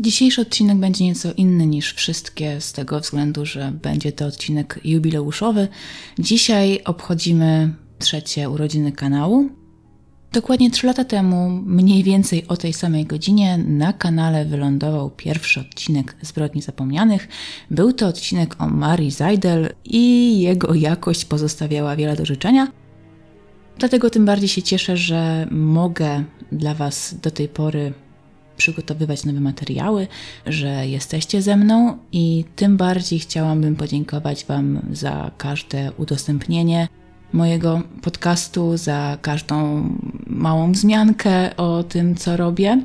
Dzisiejszy odcinek będzie nieco inny niż wszystkie, z tego względu, że będzie to odcinek jubileuszowy. Dzisiaj obchodzimy trzecie urodziny kanału. Dokładnie 3 lata temu, mniej więcej o tej samej godzinie, na kanale wylądował pierwszy odcinek Zbrodni Zapomnianych. Był to odcinek o Marii Zajdel i jego jakość pozostawiała wiele do życzenia. Dlatego tym bardziej się cieszę, że mogę dla Was do tej pory przygotowywać nowe materiały, że jesteście ze mną i tym bardziej chciałabym podziękować Wam za każde udostępnienie mojego podcastu, za każdą małą wzmiankę o tym, co robię.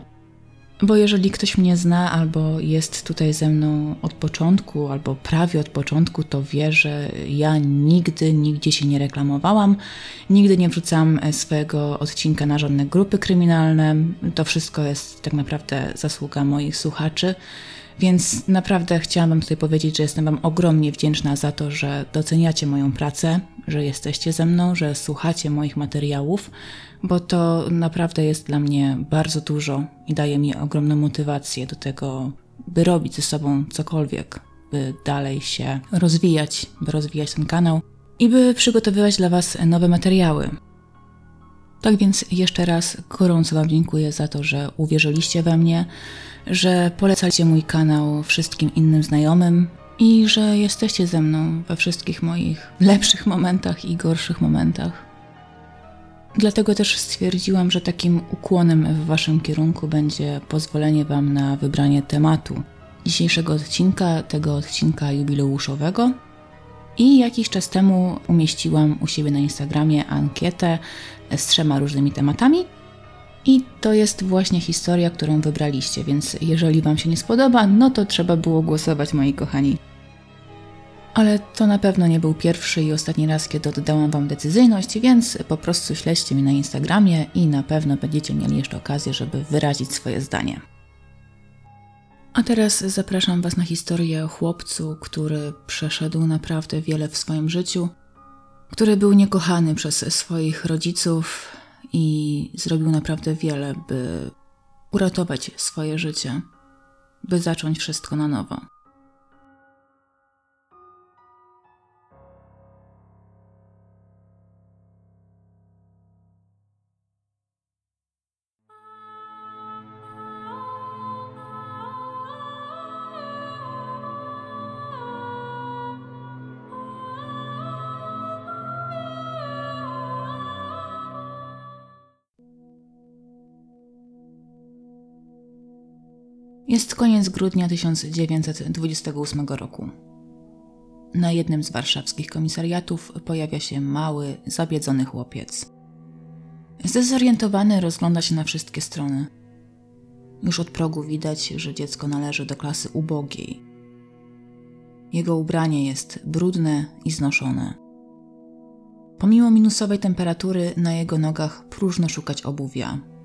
Bo jeżeli ktoś mnie zna albo jest tutaj ze mną od początku, albo prawie od początku, to wie, że ja nigdy, nigdzie się nie reklamowałam, nigdy nie wrzucam swojego odcinka na żadne grupy kryminalne. To wszystko jest tak naprawdę zasługa moich słuchaczy. Więc naprawdę chciałam tutaj powiedzieć, że jestem Wam ogromnie wdzięczna za to, że doceniacie moją pracę, że jesteście ze mną, że słuchacie moich materiałów, bo to naprawdę jest dla mnie bardzo dużo i daje mi ogromną motywację do tego, by robić ze sobą cokolwiek, by dalej się rozwijać, by rozwijać ten kanał i by przygotowywać dla Was nowe materiały. Tak więc jeszcze raz gorąco Wam dziękuję za to, że uwierzyliście we mnie, że polecacie mój kanał wszystkim innym znajomym i że jesteście ze mną we wszystkich moich lepszych momentach i gorszych momentach. Dlatego też stwierdziłam, że takim ukłonem w Waszym kierunku będzie pozwolenie Wam na wybranie tematu dzisiejszego odcinka, tego odcinka jubileuszowego. I jakiś czas temu umieściłam u siebie na Instagramie ankietę z trzema różnymi tematami. I to jest właśnie historia, którą wybraliście, więc jeżeli Wam się nie spodoba, no to trzeba było głosować, moi kochani. Ale to na pewno nie był pierwszy i ostatni raz, kiedy oddałam Wam decyzyjność, więc po prostu śledźcie mnie na Instagramie i na pewno będziecie mieli jeszcze okazję, żeby wyrazić swoje zdanie. A teraz zapraszam Was na historię o chłopcu, który przeszedł naprawdę wiele w swoim życiu, który był niekochany przez swoich rodziców i zrobił naprawdę wiele, by uratować swoje życie, by zacząć wszystko na nowo. Jest koniec grudnia 1928 roku. Na jednym z warszawskich komisariatów pojawia się mały, zabiedzony chłopiec. Zdezorientowany rozgląda się na wszystkie strony. Już od progu widać, że dziecko należy do klasy ubogiej. Jego ubranie jest brudne i znoszone. Pomimo minusowej temperatury na jego nogach próżno szukać obuwia.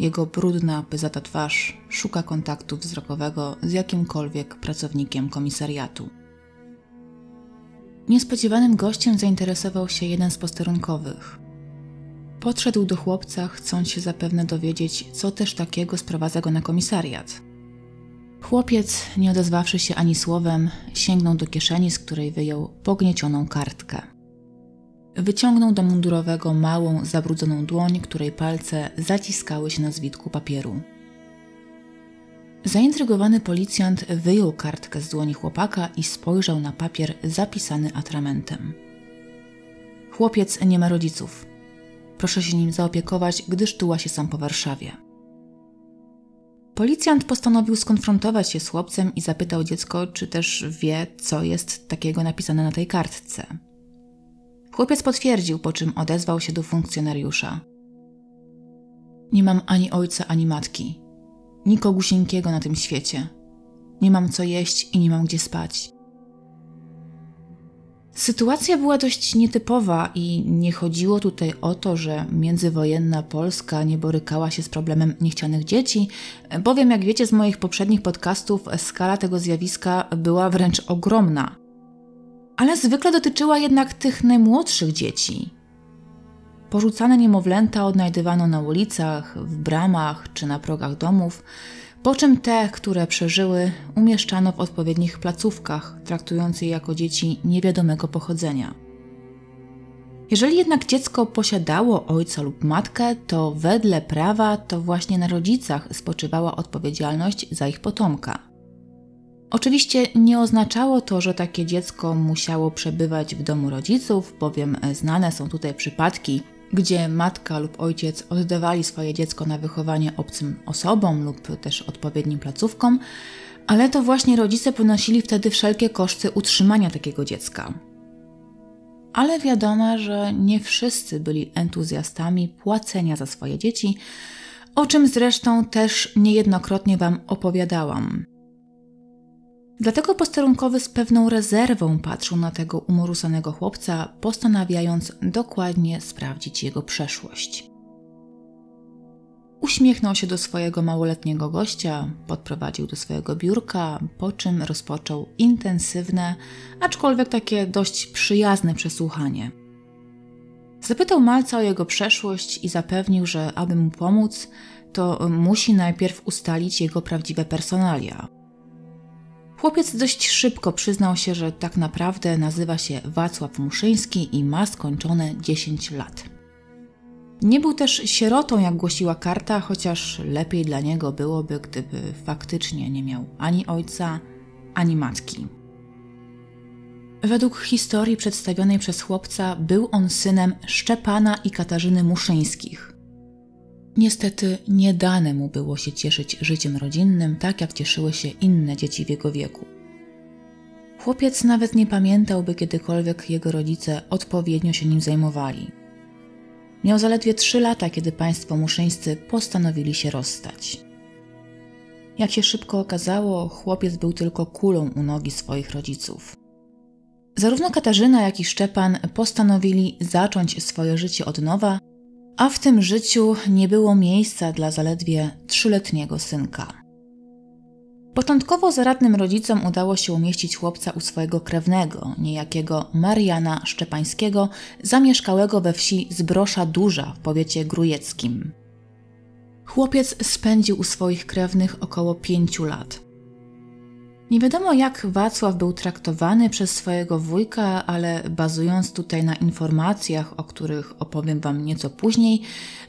Jego brudna, pyzata twarz szuka kontaktu wzrokowego z jakimkolwiek pracownikiem komisariatu. Niespodziewanym gościem zainteresował się jeden z posterunkowych. Podszedł do chłopca, chcąc się zapewne dowiedzieć, co też takiego sprowadza go na komisariat. Chłopiec, nie odezwawszy się ani słowem, sięgnął do kieszeni, z której wyjął pogniecioną kartkę. Wyciągnął do mundurowego małą, zabrudzoną dłoń, której palce zaciskały się na zwitku papieru. Zaintrygowany policjant wyjął kartkę z dłoni chłopaka i spojrzał na papier zapisany atramentem. Chłopiec nie ma rodziców. Proszę się nim zaopiekować, gdyż tuła się sam po Warszawie. Policjant postanowił skonfrontować się z chłopcem i zapytał dziecko, czy też wie, co jest takiego napisane na tej kartce. Chłopiec potwierdził, po czym odezwał się do funkcjonariusza. Nie mam ani ojca, ani matki. Nikogusieńkiego na tym świecie. Nie mam co jeść i nie mam gdzie spać. Sytuacja była dość nietypowa i nie chodziło tutaj o to, że międzywojenna Polska nie borykała się z problemem niechcianych dzieci, bowiem jak wiecie z moich poprzednich podcastów, skala tego zjawiska była wręcz ogromna ale zwykle dotyczyła jednak tych najmłodszych dzieci. Porzucane niemowlęta odnajdywano na ulicach, w bramach czy na progach domów. po czym te, które przeżyły, umieszczano w odpowiednich placówkach, traktując je jako dzieci niewiadomego pochodzenia. Jeżeli jednak dziecko posiadało ojca lub matkę, to wedle prawa to właśnie na rodzicach spoczywała odpowiedzialność za ich potomka. Oczywiście nie oznaczało to, że takie dziecko musiało przebywać w domu rodziców, bowiem znane są tutaj przypadki, gdzie matka lub ojciec oddawali swoje dziecko na wychowanie obcym osobom lub też odpowiednim placówkom, ale to właśnie rodzice ponosili wtedy wszelkie koszty utrzymania takiego dziecka. Ale wiadomo, że nie wszyscy byli entuzjastami płacenia za swoje dzieci, o czym zresztą też niejednokrotnie Wam opowiadałam. Dlatego posterunkowy z pewną rezerwą patrzył na tego umorusanego chłopca, postanawiając dokładnie sprawdzić jego przeszłość. Uśmiechnął się do swojego małoletniego gościa, podprowadził do swojego biurka, po czym rozpoczął intensywne, aczkolwiek takie dość przyjazne przesłuchanie. Zapytał Malca o jego przeszłość i zapewnił, że aby mu pomóc, to musi najpierw ustalić jego prawdziwe personalia. Chłopiec dość szybko przyznał się, że tak naprawdę nazywa się Wacław Muszyński i ma skończone 10 lat. Nie był też sierotą, jak głosiła karta, chociaż lepiej dla niego byłoby, gdyby faktycznie nie miał ani ojca, ani matki. Według historii przedstawionej przez chłopca był on synem Szczepana i Katarzyny Muszyńskich. Niestety nie dane mu było się cieszyć życiem rodzinnym, tak jak cieszyły się inne dzieci w jego wieku. Chłopiec nawet nie pamiętał, by kiedykolwiek jego rodzice odpowiednio się nim zajmowali. Miał zaledwie trzy lata, kiedy państwo muszyńscy postanowili się rozstać. Jak się szybko okazało, chłopiec był tylko kulą u nogi swoich rodziców. Zarówno Katarzyna, jak i Szczepan postanowili zacząć swoje życie od nowa, a w tym życiu nie było miejsca dla zaledwie trzyletniego synka. Początkowo zaradnym rodzicom udało się umieścić chłopca u swojego krewnego, niejakiego Mariana Szczepańskiego, zamieszkałego we wsi Zbrosza Duża w powiecie grujeckim. Chłopiec spędził u swoich krewnych około pięciu lat. Nie wiadomo, jak Wacław był traktowany przez swojego wujka, ale bazując tutaj na informacjach, o których opowiem Wam nieco później,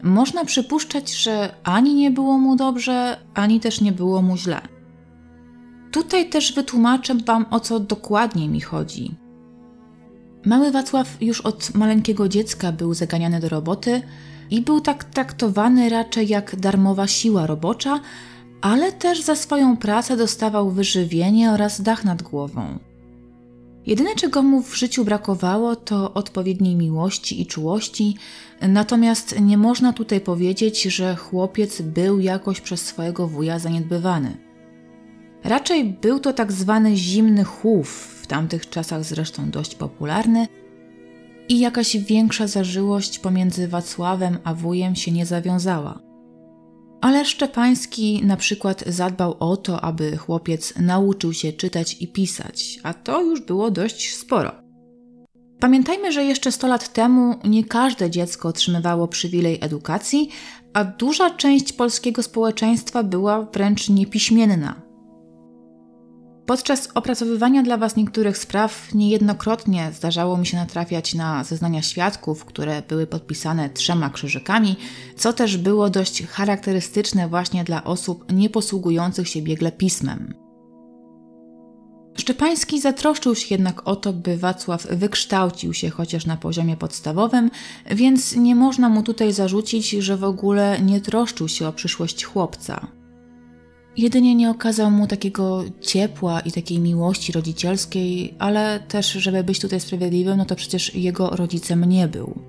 można przypuszczać, że ani nie było mu dobrze, ani też nie było mu źle. Tutaj też wytłumaczę Wam, o co dokładnie mi chodzi. Mały Wacław już od maleńkiego dziecka był zaganiany do roboty i był tak traktowany raczej jak darmowa siła robocza, ale też za swoją pracę dostawał wyżywienie oraz dach nad głową. Jedyne, czego mu w życiu brakowało, to odpowiedniej miłości i czułości, natomiast nie można tutaj powiedzieć, że chłopiec był jakoś przez swojego wuja zaniedbywany. Raczej był to tak zwany zimny chów, w tamtych czasach zresztą dość popularny, i jakaś większa zażyłość pomiędzy Wacławem a wujem się nie zawiązała. Ale Szczepański na przykład zadbał o to, aby chłopiec nauczył się czytać i pisać, a to już było dość sporo. Pamiętajmy, że jeszcze 100 lat temu nie każde dziecko otrzymywało przywilej edukacji, a duża część polskiego społeczeństwa była wręcz niepiśmienna. Podczas opracowywania dla Was niektórych spraw niejednokrotnie zdarzało mi się natrafiać na zeznania świadków, które były podpisane trzema krzyżykami, co też było dość charakterystyczne właśnie dla osób nieposługujących się biegle pismem. Szczepański zatroszczył się jednak o to, by Wacław wykształcił się chociaż na poziomie podstawowym, więc nie można mu tutaj zarzucić, że w ogóle nie troszczył się o przyszłość chłopca. Jedynie nie okazał mu takiego ciepła i takiej miłości rodzicielskiej, ale też, żeby być tutaj sprawiedliwym, no to przecież jego rodzicem nie był.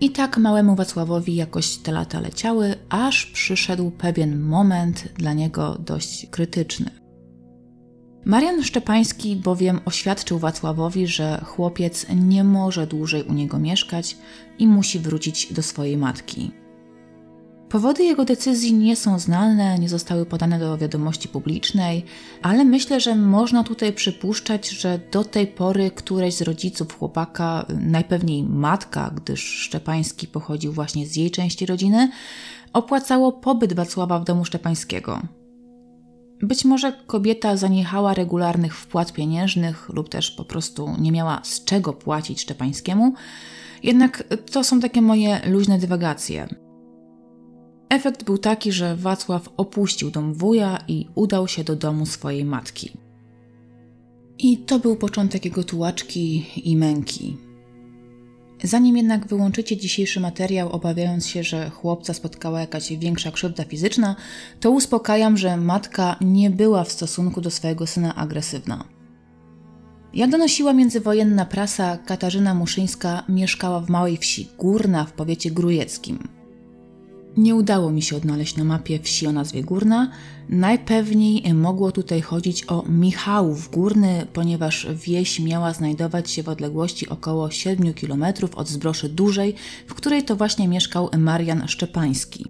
I tak małemu Wacławowi jakoś te lata leciały, aż przyszedł pewien moment dla niego dość krytyczny. Marian Szczepański bowiem oświadczył Wacławowi, że chłopiec nie może dłużej u niego mieszkać i musi wrócić do swojej matki. Powody jego decyzji nie są znane, nie zostały podane do wiadomości publicznej, ale myślę, że można tutaj przypuszczać, że do tej pory któreś z rodziców chłopaka, najpewniej matka, gdyż Szczepański pochodził właśnie z jej części rodziny, opłacało pobyt Wacława w domu Szczepańskiego. Być może kobieta zaniechała regularnych wpłat pieniężnych lub też po prostu nie miała z czego płacić Szczepańskiemu, jednak to są takie moje luźne dywagacje. Efekt był taki, że Wacław opuścił dom wuja i udał się do domu swojej matki. I to był początek jego tułaczki i męki. Zanim jednak wyłączycie dzisiejszy materiał, obawiając się, że chłopca spotkała jakaś większa krzywda fizyczna, to uspokajam, że matka nie była w stosunku do swojego syna agresywna. Jak donosiła międzywojenna prasa, Katarzyna Muszyńska mieszkała w małej wsi Górna w powiecie grujeckim. Nie udało mi się odnaleźć na mapie wsi o nazwie Górna. Najpewniej mogło tutaj chodzić o Michałów Górny, ponieważ wieś miała znajdować się w odległości około 7 km od Zbroszy Dużej, w której to właśnie mieszkał Marian Szczepański.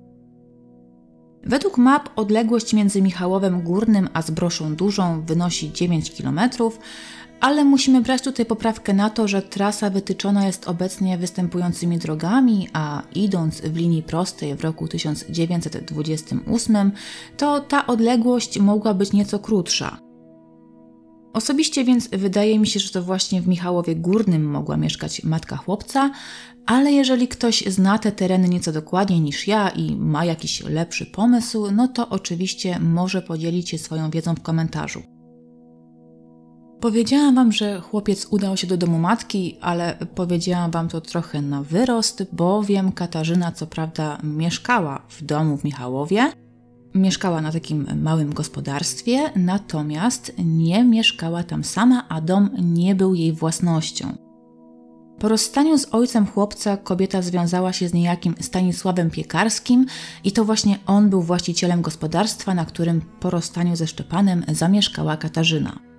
Według map odległość między Michałowem Górnym a Zbroszą Dużą wynosi 9 km, ale musimy brać tutaj poprawkę na to, że trasa wytyczona jest obecnie występującymi drogami, a idąc w linii prostej w roku 1928, to ta odległość mogła być nieco krótsza. Osobiście więc wydaje mi się, że to właśnie w Michałowie Górnym mogła mieszkać matka chłopca, ale jeżeli ktoś zna te tereny nieco dokładniej niż ja i ma jakiś lepszy pomysł, no to oczywiście może podzielić się swoją wiedzą w komentarzu. Powiedziałam wam, że chłopiec udał się do domu matki, ale powiedziałam wam to trochę na wyrost, bowiem Katarzyna co prawda mieszkała w domu w Michałowie, mieszkała na takim małym gospodarstwie, natomiast nie mieszkała tam sama, a dom nie był jej własnością. Po rozstaniu z ojcem chłopca kobieta związała się z niejakim Stanisławem Piekarskim i to właśnie on był właścicielem gospodarstwa, na którym po rozstaniu ze Szczepanem zamieszkała Katarzyna.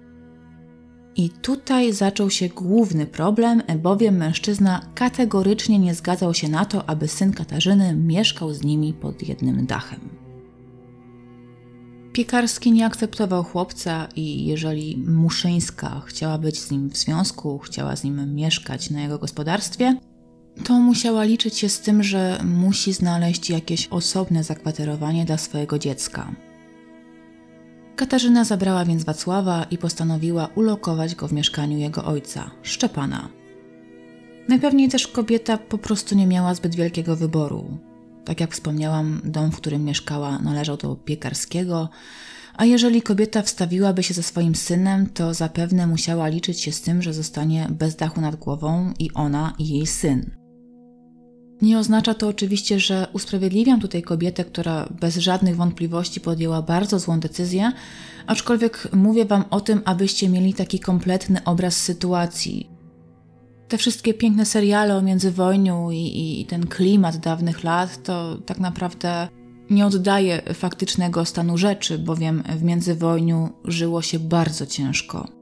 I tutaj zaczął się główny problem, bowiem mężczyzna kategorycznie nie zgadzał się na to, aby syn Katarzyny mieszkał z nimi pod jednym dachem. Piekarski nie akceptował chłopca i jeżeli Muszyńska chciała być z nim w związku, chciała z nim mieszkać na jego gospodarstwie, to musiała liczyć się z tym, że musi znaleźć jakieś osobne zakwaterowanie dla swojego dziecka. Katarzyna zabrała więc Wacława i postanowiła ulokować go w mieszkaniu jego ojca, Szczepana. Najpewniej też kobieta po prostu nie miała zbyt wielkiego wyboru. Tak jak wspomniałam, dom, w którym mieszkała, należał do piekarskiego, a jeżeli kobieta wstawiłaby się ze swoim synem, to zapewne musiała liczyć się z tym, że zostanie bez dachu nad głową i ona i jej syn. Nie oznacza to oczywiście, że usprawiedliwiam tutaj kobietę, która bez żadnych wątpliwości podjęła bardzo złą decyzję, aczkolwiek mówię Wam o tym, abyście mieli taki kompletny obraz sytuacji. Te wszystkie piękne seriale o międzywojniu i, i ten klimat dawnych lat to tak naprawdę nie oddaje faktycznego stanu rzeczy, bowiem w międzywojniu żyło się bardzo ciężko.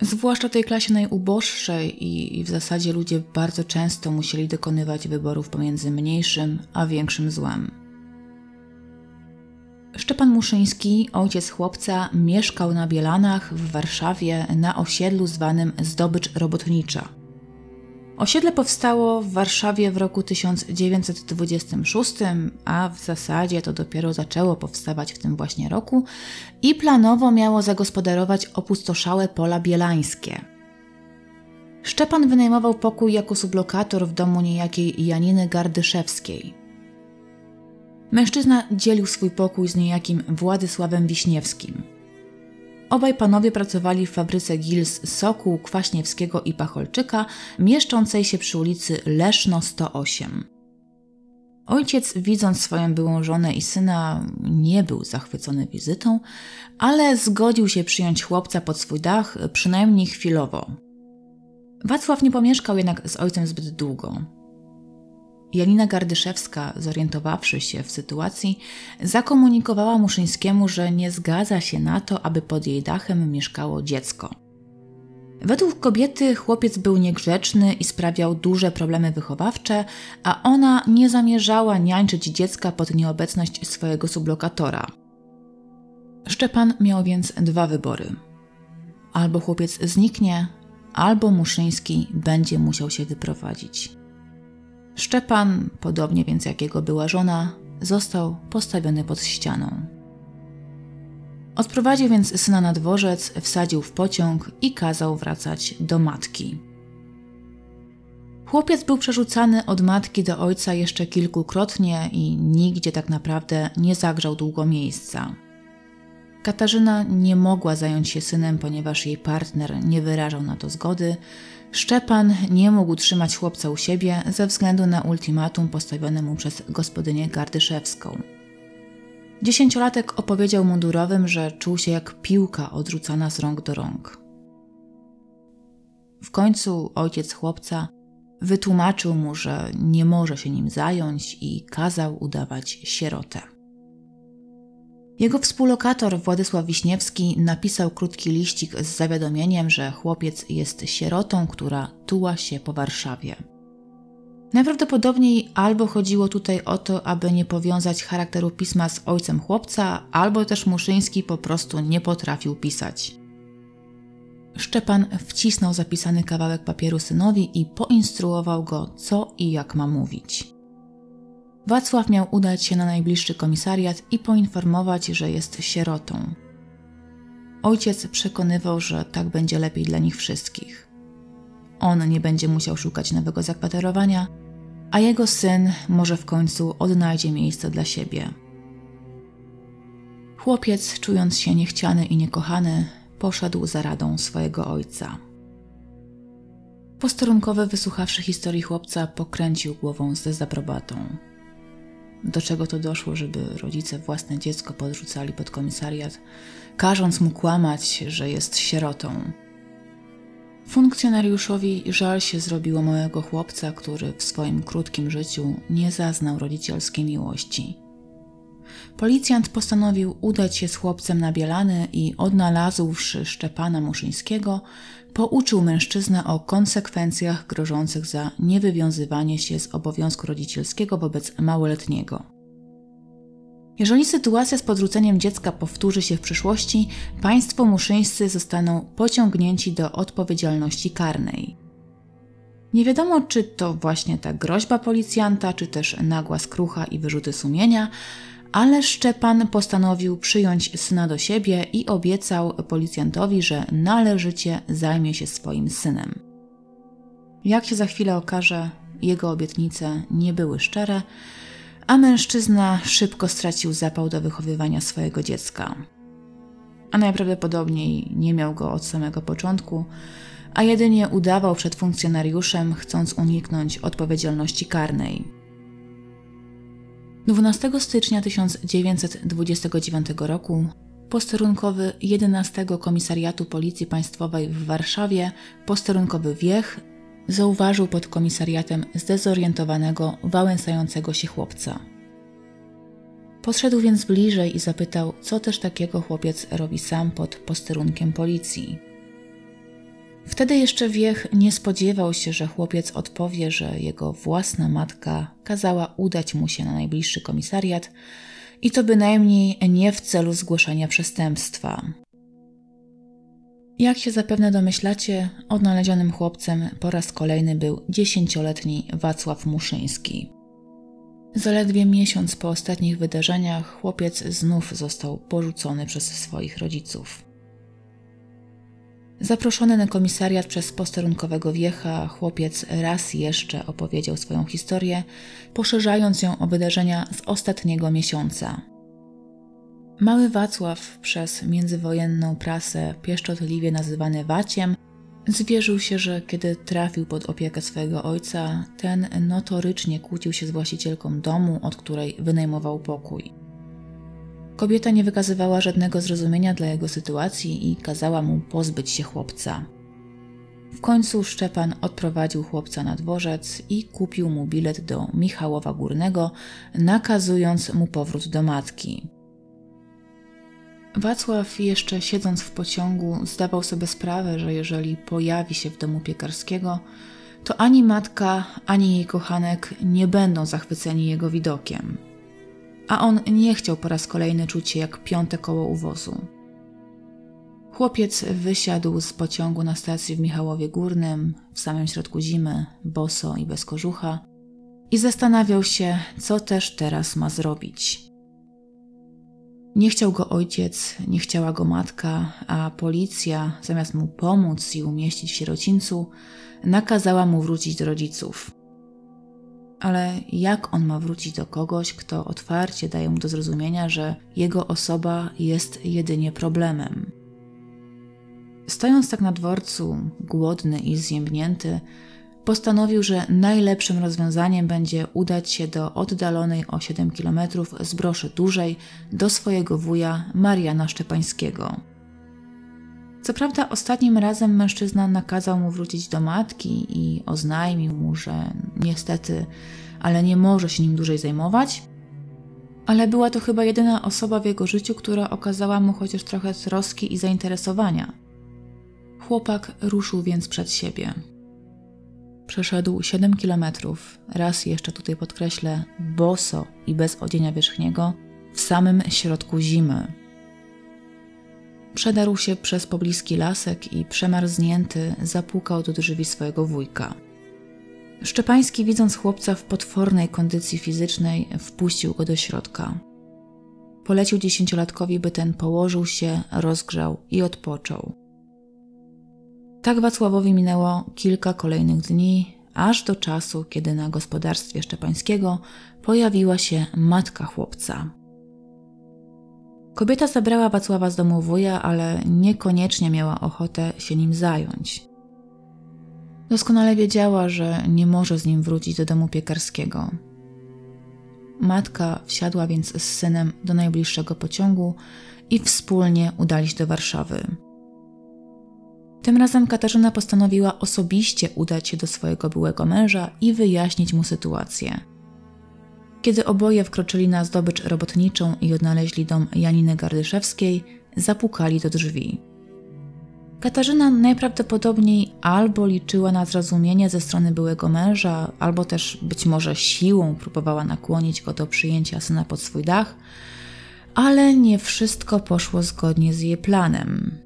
Zwłaszcza tej klasie najuboższej i, w zasadzie ludzie bardzo często musieli dokonywać wyborów pomiędzy mniejszym a większym złem. Szczepan Muszyński, ojciec chłopca, mieszkał na Bielanach w Warszawie na osiedlu zwanym Zdobycz Robotnicza. Osiedle powstało w Warszawie w roku 1926, a w zasadzie to dopiero zaczęło powstawać w tym właśnie roku i planowo miało zagospodarować opustoszałe pola bielańskie. Szczepan wynajmował pokój jako sublokator w domu niejakiej Janiny Gardyszewskiej. Mężczyzna dzielił swój pokój z niejakim Władysławem Wiśniewskim. Obaj panowie pracowali w fabryce Gils Soku, Kwaśniewskiego i Pacholczyka, mieszczącej się przy ulicy Leszno 108. Ojciec, widząc swoją byłą żonę i syna, nie był zachwycony wizytą, ale zgodził się przyjąć chłopca pod swój dach, przynajmniej chwilowo. Wacław nie pomieszkał jednak z ojcem zbyt długo. Janina Gardyszewska, zorientowawszy się w sytuacji, zakomunikowała Muszyńskiemu, że nie zgadza się na to, aby pod jej dachem mieszkało dziecko. Według kobiety chłopiec był niegrzeczny i sprawiał duże problemy wychowawcze, a ona nie zamierzała niańczyć dziecka pod nieobecność swojego sublokatora. Szczepan miał więc dwa wybory. Albo chłopiec zniknie, albo Muszyński będzie musiał się wyprowadzić. Szczepan, podobnie więc jak jego była żona, został postawiony pod ścianą. Odprowadził więc syna na dworzec, wsadził w pociąg i kazał wracać do matki. Chłopiec był przerzucany od matki do ojca jeszcze kilkukrotnie i nigdzie tak naprawdę nie zagrzał długo miejsca. Katarzyna nie mogła zająć się synem, ponieważ jej partner nie wyrażał na to zgody. Szczepan nie mógł trzymać chłopca u siebie ze względu na ultimatum postawione mu przez gospodynię Gardyszewską. Dziesięciolatek opowiedział mundurowym, że czuł się jak piłka odrzucana z rąk do rąk. W końcu ojciec chłopca wytłumaczył mu, że nie może się nim zająć i kazał udawać sierotę. Jego współlokator Władysław Wiśniewski napisał krótki liścik z zawiadomieniem, że chłopiec jest sierotą, która tuła się po Warszawie. Najprawdopodobniej albo chodziło tutaj o to, aby nie powiązać charakteru pisma z ojcem chłopca, albo też Muszyński po prostu nie potrafił pisać. Szczepan wcisnął zapisany kawałek papieru synowi i poinstruował go, co i jak ma mówić. Wacław miał udać się na najbliższy komisariat i poinformować, że jest sierotą. Ojciec przekonywał, że tak będzie lepiej dla nich wszystkich. On nie będzie musiał szukać nowego zakwaterowania, a jego syn może w końcu odnajdzie miejsce dla siebie. Chłopiec, czując się niechciany i niekochany, poszedł za radą swojego ojca. Posterunkowy, wysłuchawszy historii chłopca, pokręcił głową z dezaprobatą. Do czego to doszło, żeby rodzice własne dziecko podrzucali pod komisariat, każąc mu kłamać, że jest sierotą? Funkcjonariuszowi żal się zrobiło małego chłopca, który w swoim krótkim życiu nie zaznał rodzicielskiej miłości. Policjant postanowił udać się z chłopcem na Bielany i odnalazłszy Szczepana Muszyńskiego, pouczył mężczyznę o konsekwencjach grożących za niewywiązywanie się z obowiązku rodzicielskiego wobec małoletniego. Jeżeli sytuacja z podrzuceniem dziecka powtórzy się w przyszłości, państwo muszyńscy zostaną pociągnięci do odpowiedzialności karnej. Nie wiadomo, czy to właśnie ta groźba policjanta, czy też nagła skrucha i wyrzuty sumienia, ale Szczepan postanowił przyjąć syna do siebie i obiecał policjantowi, że należycie zajmie się swoim synem. Jak się za chwilę okaże, jego obietnice nie były szczere, a mężczyzna szybko stracił zapał do wychowywania swojego dziecka. A najprawdopodobniej nie miał go od samego początku, a jedynie udawał przed funkcjonariuszem, chcąc uniknąć odpowiedzialności karnej. 12 stycznia 1929 roku posterunkowy 11 Komisariatu Policji Państwowej w Warszawie, posterunkowy Wiech, zauważył pod komisariatem zdezorientowanego, wałęsającego się chłopca. Podszedł więc bliżej i zapytał, co też takiego chłopiec robi sam pod posterunkiem policji. Wtedy jeszcze Wiech nie spodziewał się, że chłopiec odpowie, że jego własna matka kazała udać mu się na najbliższy komisariat i to bynajmniej nie w celu zgłoszenia przestępstwa. Jak się zapewne domyślacie, odnalezionym chłopcem po raz kolejny był dziesięcioletni Wacław Muszyński. Zaledwie miesiąc po ostatnich wydarzeniach chłopiec znów został porzucony przez swoich rodziców. Zaproszony na komisariat przez posterunkowego wiecha, chłopiec raz jeszcze opowiedział swoją historię, poszerzając ją o wydarzenia z ostatniego miesiąca. Mały Wacław, przez międzywojenną prasę pieszczotliwie nazywany Waciem, zwierzył się, że kiedy trafił pod opiekę swojego ojca, ten notorycznie kłócił się z właścicielką domu, od której wynajmował pokój. Kobieta nie wykazywała żadnego zrozumienia dla jego sytuacji i kazała mu pozbyć się chłopca. W końcu Szczepan odprowadził chłopca na dworzec i kupił mu bilet do Michałowa Górnego, nakazując mu powrót do matki. Wacław, jeszcze siedząc w pociągu, zdawał sobie sprawę, że jeżeli pojawi się w domu piekarskiego, to ani matka, ani jej kochanek nie będą zachwyceni jego widokiem. A on nie chciał po raz kolejny czuć się jak piąte koło uwozu. Chłopiec wysiadł z pociągu na stacji w Michałowie Górnym, w samym środku zimy, boso i bez kożucha, i zastanawiał się, co też teraz ma zrobić. Nie chciał go ojciec, nie chciała go matka, a policja, zamiast mu pomóc i umieścić w sierocińcu, nakazała mu wrócić do rodziców. Ale jak on ma wrócić do kogoś, kto otwarcie daje mu do zrozumienia, że jego osoba jest jedynie problemem? Stojąc tak na dworcu, głodny i zziębnięty, postanowił, że najlepszym rozwiązaniem będzie udać się do oddalonej o 7 km z Broszy Dużej do swojego wuja Mariana Szczepańskiego. Co prawda, ostatnim razem mężczyzna nakazał mu wrócić do matki i oznajmił mu, że niestety, ale nie może się nim dłużej zajmować. Ale była to chyba jedyna osoba w jego życiu, która okazała mu chociaż trochę troski i zainteresowania. Chłopak ruszył więc przed siebie. Przeszedł 7 kilometrów, raz jeszcze tutaj podkreślę, boso i bez odzienia wierzchniego, w samym środku zimy. Przedarł się przez pobliski lasek i przemarznięty zapukał do drzwi swojego wujka. Szczepański, widząc chłopca w potwornej kondycji fizycznej, wpuścił go do środka. Polecił dziesięciolatkowi, by ten położył się, rozgrzał i odpoczął. Tak Wacławowi minęło kilka kolejnych dni, aż do czasu, kiedy na gospodarstwie szczepańskiego pojawiła się matka chłopca. Kobieta zabrała Wacława z domu wuja, ale niekoniecznie miała ochotę się nim zająć. Doskonale wiedziała, że nie może z nim wrócić do domu piekarskiego. Matka wsiadła więc z synem do najbliższego pociągu i wspólnie udali się do Warszawy. Tym razem Katarzyna postanowiła osobiście udać się do swojego byłego męża i wyjaśnić mu sytuację. Kiedy oboje wkroczyli na zdobycz robotniczą i odnaleźli dom Janiny Gardyszewskiej, zapukali do drzwi. Katarzyna najprawdopodobniej albo liczyła na zrozumienie ze strony byłego męża, albo też być może siłą próbowała nakłonić go do przyjęcia syna pod swój dach, ale nie wszystko poszło zgodnie z jej planem.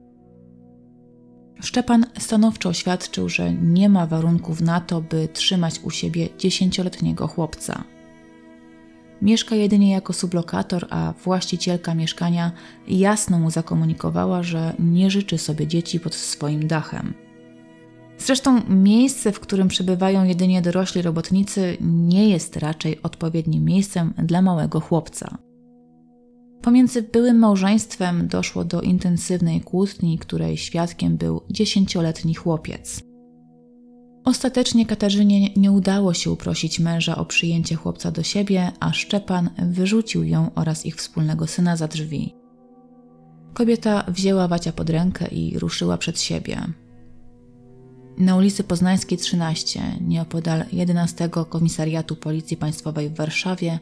Szczepan stanowczo oświadczył, że nie ma warunków na to, by trzymać u siebie dziesięcioletniego chłopca. Mieszka jedynie jako sublokator, a właścicielka mieszkania jasno mu zakomunikowała, że nie życzy sobie dzieci pod swoim dachem. Zresztą miejsce, w którym przebywają jedynie dorośli robotnicy, nie jest raczej odpowiednim miejscem dla małego chłopca. Pomiędzy byłym małżeństwem doszło do intensywnej kłótni, której świadkiem był dziesięcioletni chłopiec. Ostatecznie Katarzynie nie udało się uprosić męża o przyjęcie chłopca do siebie, a Szczepan wyrzucił ją oraz ich wspólnego syna za drzwi. Kobieta wzięła Wacia pod rękę i ruszyła przed siebie. Na ulicy Poznańskiej 13, nieopodal 11 Komisariatu Policji Państwowej w Warszawie,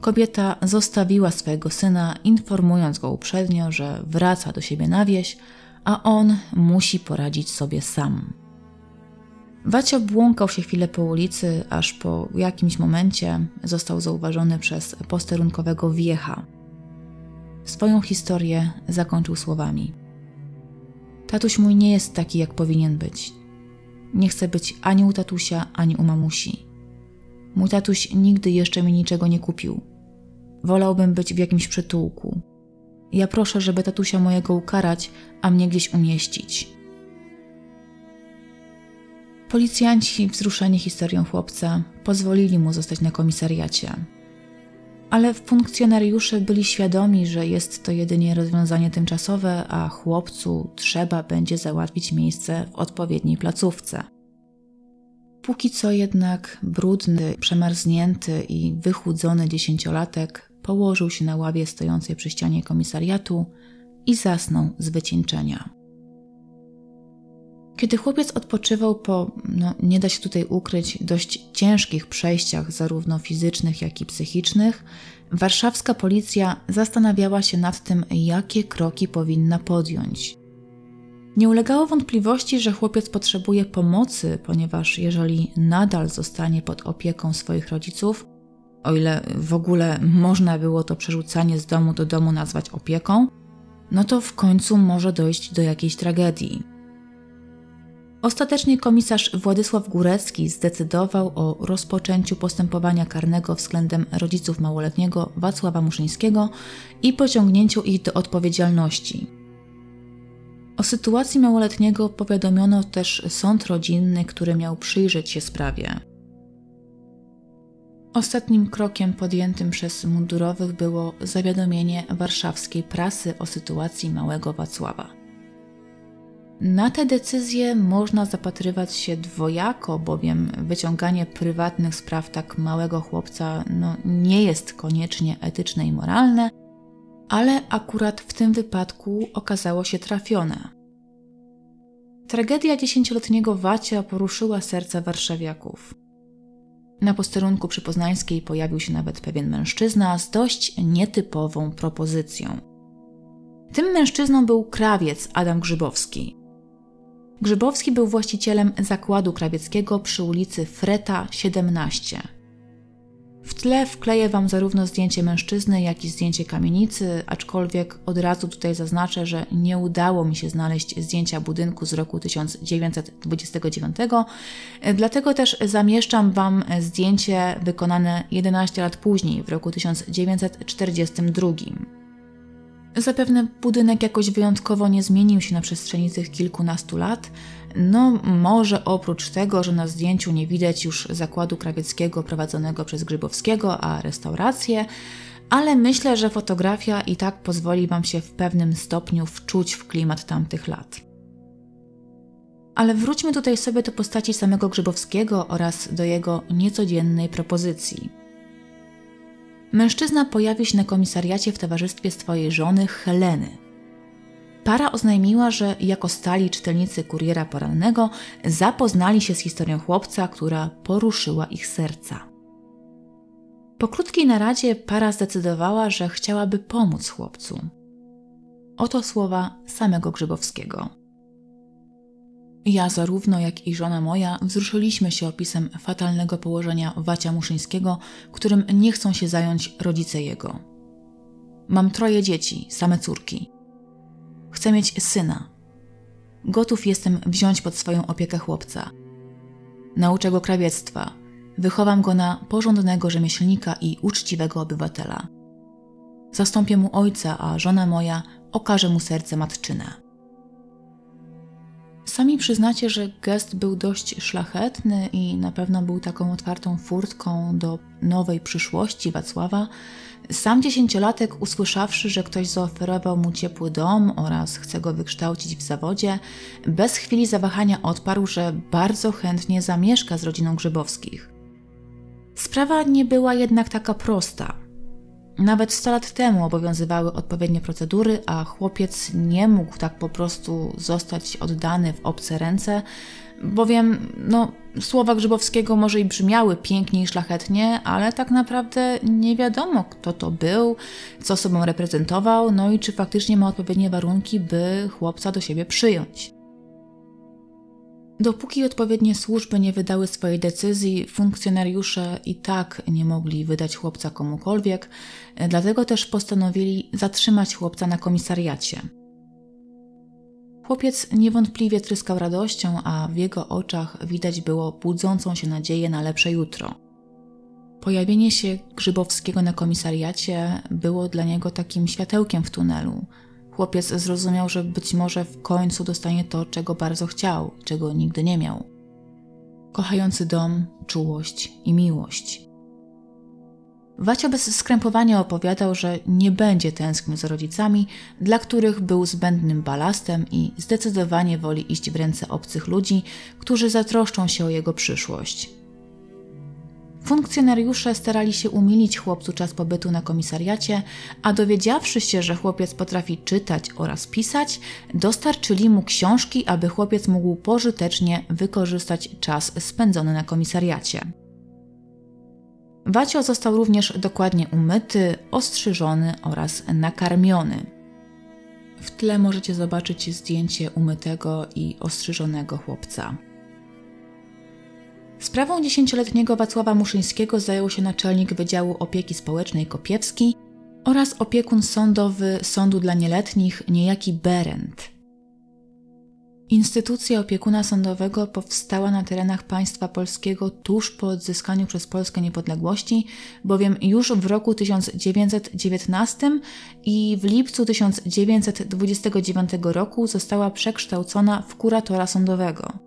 kobieta zostawiła swojego syna, informując go uprzednio, że wraca do siebie na wieś, a on musi poradzić sobie sam. Wacio błąkał się chwilę po ulicy, aż po jakimś momencie został zauważony przez posterunkowego wiecha. Swoją historię zakończył słowami: Tatuś mój nie jest taki, jak powinien być. Nie chcę być ani u tatusia, ani u mamusi. Mój tatuś nigdy jeszcze mi niczego nie kupił. Wolałbym być w jakimś przytułku. Ja proszę, żeby tatusia mojego ukarać, a mnie gdzieś umieścić. Policjanci, wzruszeni historią chłopca, pozwolili mu zostać na komisariacie. Ale funkcjonariusze byli świadomi, że jest to jedynie rozwiązanie tymczasowe, a chłopcu trzeba będzie załatwić miejsce w odpowiedniej placówce. Póki co jednak brudny, przemarznięty i wychudzony dziesięciolatek położył się na ławie stojącej przy ścianie komisariatu i zasnął z wycieńczenia. Kiedy chłopiec odpoczywał po, no nie da się tutaj ukryć, dość ciężkich przejściach, zarówno fizycznych, jak i psychicznych, warszawska policja zastanawiała się nad tym, jakie kroki powinna podjąć. Nie ulegało wątpliwości, że chłopiec potrzebuje pomocy, ponieważ jeżeli nadal zostanie pod opieką swoich rodziców, o ile w ogóle można było to przerzucanie z domu do domu nazwać opieką, no to w końcu może dojść do jakiejś tragedii. Ostatecznie komisarz Władysław Górecki zdecydował o rozpoczęciu postępowania karnego względem rodziców małoletniego Wacława Muszyńskiego i pociągnięciu ich do odpowiedzialności. O sytuacji małoletniego powiadomiono też sąd rodzinny, który miał przyjrzeć się sprawie. Ostatnim krokiem podjętym przez mundurowych było zawiadomienie warszawskiej prasy o sytuacji małego Wacława. Na te decyzje można zapatrywać się dwojako, bowiem wyciąganie prywatnych spraw tak małego chłopca no, nie jest koniecznie etyczne i moralne, ale akurat w tym wypadku okazało się trafione. Tragedia dziesięcioletniego Wacia poruszyła serca warszawiaków. Na posterunku przy Poznańskiej pojawił się nawet pewien mężczyzna z dość nietypową propozycją. Tym mężczyzną był krawiec Adam Grzybowski. Grzybowski był właścicielem zakładu krawieckiego przy ulicy Freta 17. W tle wkleję Wam zarówno zdjęcie mężczyzny, jak i zdjęcie kamienicy, aczkolwiek od razu tutaj zaznaczę, że nie udało mi się znaleźć zdjęcia budynku z roku 1929, dlatego też zamieszczam Wam zdjęcie wykonane 11 lat później, w roku 1942. Zapewne budynek jakoś wyjątkowo nie zmienił się na przestrzeni tych kilkunastu lat, no, może oprócz tego, że na zdjęciu nie widać już zakładu krawieckiego prowadzonego przez Grzybowskiego, a restaurację, ale myślę, że fotografia i tak pozwoli Wam się w pewnym stopniu wczuć w klimat tamtych lat. Ale wróćmy tutaj sobie do postaci samego Grzybowskiego oraz do jego niecodziennej propozycji. Mężczyzna pojawi się na komisariacie w towarzystwie swojej żony Heleny – Para oznajmiła, że jako stali czytelnicy kuriera porannego zapoznali się z historią chłopca, która poruszyła ich serca. Po krótkiej naradzie para zdecydowała, że chciałaby pomóc chłopcu. Oto słowa samego Grzybowskiego. Ja zarówno jak i żona moja wzruszyliśmy się opisem fatalnego położenia Wacia Muszyńskiego, którym nie chcą się zająć rodzice jego. Mam troje dzieci, same córki. Chcę mieć syna. Gotów jestem wziąć pod swoją opiekę chłopca. Nauczę go krawiectwa, wychowam go na porządnego rzemieślnika i uczciwego obywatela. Zastąpię mu ojca, a żona moja okaże mu serce matczyne. Sami przyznacie, że gest był dość szlachetny i na pewno był taką otwartą furtką do nowej przyszłości Wacława, sam dziesięciolatek, usłyszawszy, że ktoś zaoferował mu ciepły dom oraz chce go wykształcić w zawodzie, bez chwili zawahania odparł, że bardzo chętnie zamieszka z rodziną Grzybowskich. Sprawa nie była jednak taka prosta. Nawet 100 lat temu obowiązywały odpowiednie procedury, a chłopiec nie mógł tak po prostu zostać oddany w obce ręce, bowiem no, słowa Grzybowskiego może i brzmiały pięknie i szlachetnie, ale tak naprawdę nie wiadomo, kto to był, co sobą reprezentował, no i czy faktycznie ma odpowiednie warunki, by chłopca do siebie przyjąć. Dopóki odpowiednie służby nie wydały swojej decyzji, funkcjonariusze i tak nie mogli wydać chłopca komukolwiek, dlatego też postanowili zatrzymać chłopca na komisariacie. Chłopiec niewątpliwie tryskał radością, a w jego oczach widać było budzącą się nadzieję na lepsze jutro. Pojawienie się Grzybowskiego na komisariacie było dla niego takim światełkiem w tunelu. Chłopiec zrozumiał, że być może w końcu dostanie to, czego bardzo chciał, czego nigdy nie miał. Kochający dom, czułość i miłość. Wacio bez skrępowania opowiadał, że nie będzie tęsknił za rodzicami, dla których był zbędnym balastem i zdecydowanie woli iść w ręce obcych ludzi, którzy zatroszczą się o jego przyszłość. Funkcjonariusze starali się umilić chłopcu czas pobytu na komisariacie, a dowiedziawszy się, że chłopiec potrafi czytać oraz pisać, dostarczyli mu książki, aby chłopiec mógł pożytecznie wykorzystać czas spędzony na komisariacie. Wacio został również dokładnie umyty, ostrzyżony oraz nakarmiony. W tle możecie zobaczyć zdjęcie umytego i ostrzyżonego chłopca. Sprawą dziesięcioletniego Wacława Muszyńskiego zajął się naczelnik Wydziału Opieki Społecznej Kopiewski oraz opiekun sądowy Sądu dla Nieletnich, niejaki Berend. Instytucja opiekuna sądowego powstała na terenach państwa polskiego tuż po odzyskaniu przez Polskę niepodległości, bowiem już w roku 1919 i w lipcu 1929 roku została przekształcona w kuratora sądowego.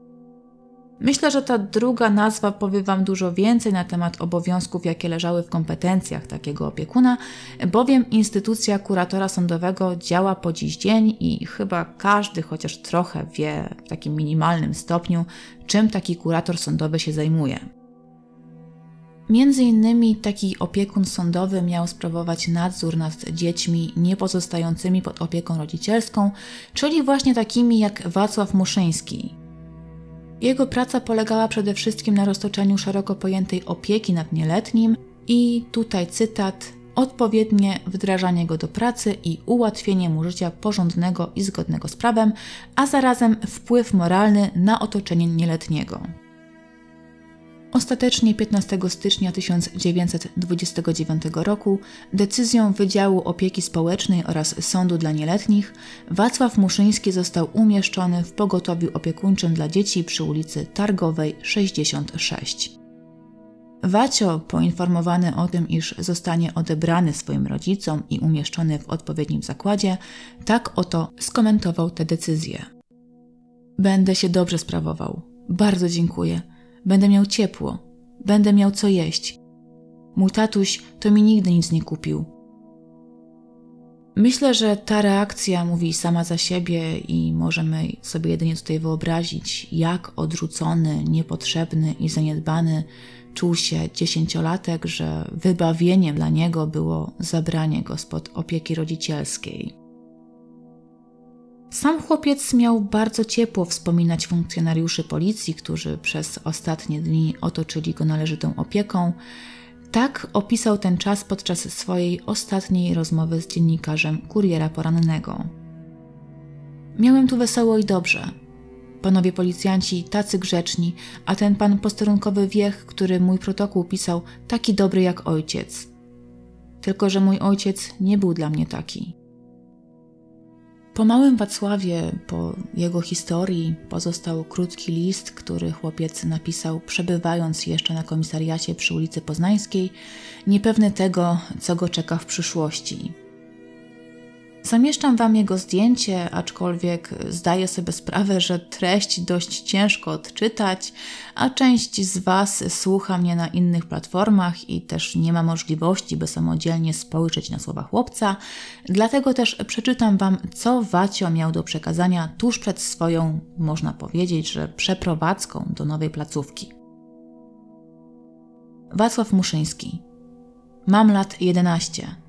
Myślę, że ta druga nazwa powie Wam dużo więcej na temat obowiązków, jakie leżały w kompetencjach takiego opiekuna, bowiem instytucja kuratora sądowego działa po dziś dzień i chyba każdy chociaż trochę wie w takim minimalnym stopniu, czym taki kurator sądowy się zajmuje. Między innymi taki opiekun sądowy miał sprawować nadzór nad dziećmi niepozostającymi pod opieką rodzicielską, czyli właśnie takimi jak Wacław Muszyński, jego praca polegała przede wszystkim na roztoczeniu szeroko pojętej opieki nad nieletnim i tutaj cytat odpowiednie wdrażanie go do pracy i ułatwienie mu życia porządnego i zgodnego z prawem, a zarazem wpływ moralny na otoczenie nieletniego. Ostatecznie 15 stycznia 1929 roku decyzją Wydziału Opieki Społecznej oraz Sądu dla Nieletnich Wacław Muszyński został umieszczony w pogotowiu opiekuńczym dla dzieci przy ulicy Targowej 66. Wacio, poinformowany o tym, iż zostanie odebrany swoim rodzicom i umieszczony w odpowiednim zakładzie, tak oto skomentował tę decyzję. Będę się dobrze sprawował. Bardzo dziękuję Będę miał ciepło, będę miał co jeść. Mój tatuś to mi nigdy nic nie kupił. Myślę, że ta reakcja mówi sama za siebie i możemy sobie jedynie tutaj wyobrazić, jak odrzucony, niepotrzebny i zaniedbany czuł się dziesięciolatek, że wybawieniem dla niego było zabranie go spod opieki rodzicielskiej. Sam chłopiec miał bardzo ciepło wspominać funkcjonariuszy policji, którzy przez ostatnie dni otoczyli go należytą opieką. Tak opisał ten czas podczas swojej ostatniej rozmowy z dziennikarzem kuriera porannego. Miałem tu wesoło i dobrze. Panowie policjanci tacy grzeczni, a ten pan posterunkowy wiech, który mój protokół pisał, taki dobry jak ojciec. Tylko, że mój ojciec nie był dla mnie taki. Po małym Wacławie, po jego historii, pozostał krótki list, który chłopiec napisał, przebywając jeszcze na komisariacie przy ulicy Poznańskiej, niepewny tego, co go czeka w przyszłości. Zamieszczam Wam jego zdjęcie, aczkolwiek zdaję sobie sprawę, że treść dość ciężko odczytać, a część z Was słucha mnie na innych platformach i też nie ma możliwości, by samodzielnie spojrzeć na słowa chłopca, dlatego też przeczytam Wam, co Wacio miał do przekazania tuż przed swoją, można powiedzieć, że przeprowadzką do nowej placówki. Wacław Muszyński. Mam lat 11.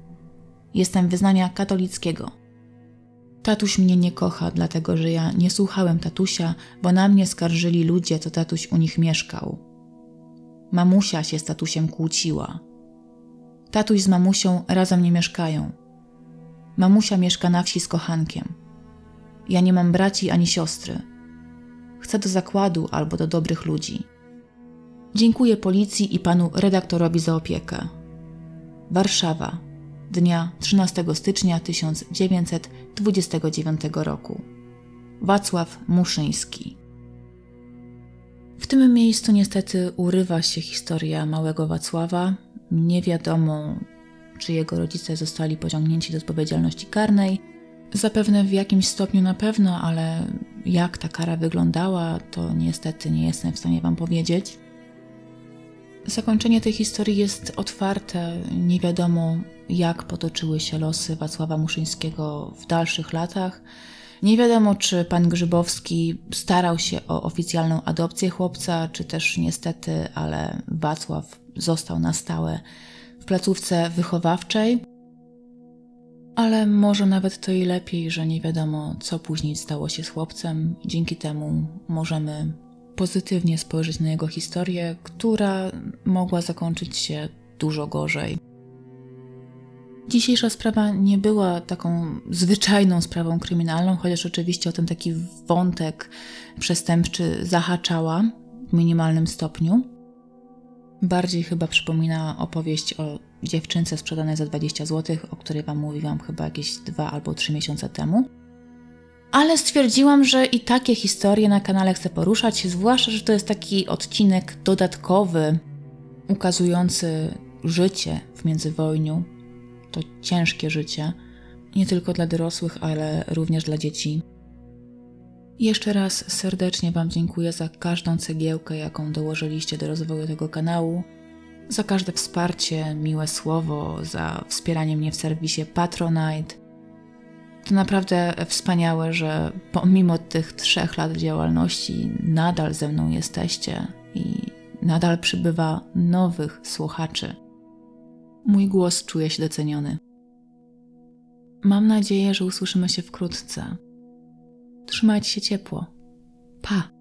Jestem wyznania katolickiego. Tatuś mnie nie kocha, dlatego że ja nie słuchałem tatusia, bo na mnie skarżyli ludzie, co tatuś u nich mieszkał. Mamusia się z tatusiem kłóciła. Tatuś z mamusią razem nie mieszkają. Mamusia mieszka na wsi z kochankiem. Ja nie mam braci ani siostry. Chcę do zakładu albo do dobrych ludzi. Dziękuję policji i panu redaktorowi za opiekę. Warszawa, dnia 13 stycznia 1929 roku. Wacław Muszyński. W tym miejscu niestety urywa się historia małego Wacława. Nie wiadomo, czy jego rodzice zostali pociągnięci do odpowiedzialności karnej. Zapewne w jakimś stopniu na pewno, ale jak ta kara wyglądała, to niestety nie jestem w stanie Wam powiedzieć. Zakończenie tej historii jest otwarte. Nie wiadomo, jak potoczyły się losy Wacława Muszyńskiego w dalszych latach. Nie wiadomo, czy pan Grzybowski starał się o oficjalną adopcję chłopca, czy też niestety, ale Wacław został na stałe w placówce wychowawczej. Ale może nawet to i lepiej, że nie wiadomo, co później stało się z chłopcem. Dzięki temu możemy pozytywnie spojrzeć na jego historię, która mogła zakończyć się dużo gorzej. Dzisiejsza sprawa nie była taką zwyczajną sprawą kryminalną, chociaż oczywiście o ten taki wątek przestępczy zahaczała w minimalnym stopniu. Bardziej chyba przypomina opowieść o dziewczynce sprzedanej za 20 zł, o której Wam mówiłam chyba jakieś dwa albo trzy miesiące temu. Ale stwierdziłam, że i takie historie na kanale chcę poruszać, zwłaszcza, że to jest taki odcinek dodatkowy, ukazujący życie w międzywojniu, to ciężkie życie, nie tylko dla dorosłych, ale również dla dzieci. Jeszcze raz serdecznie Wam dziękuję za każdą cegiełkę, jaką dołożyliście do rozwoju tego kanału, za każde wsparcie, miłe słowo, za wspieranie mnie w serwisie Patronite. To naprawdę wspaniałe, że pomimo tych trzech lat działalności nadal ze mną jesteście i nadal przybywa nowych słuchaczy. Mój głos czuje się doceniony. Mam nadzieję, że usłyszymy się wkrótce. Trzymajcie się ciepło. Pa!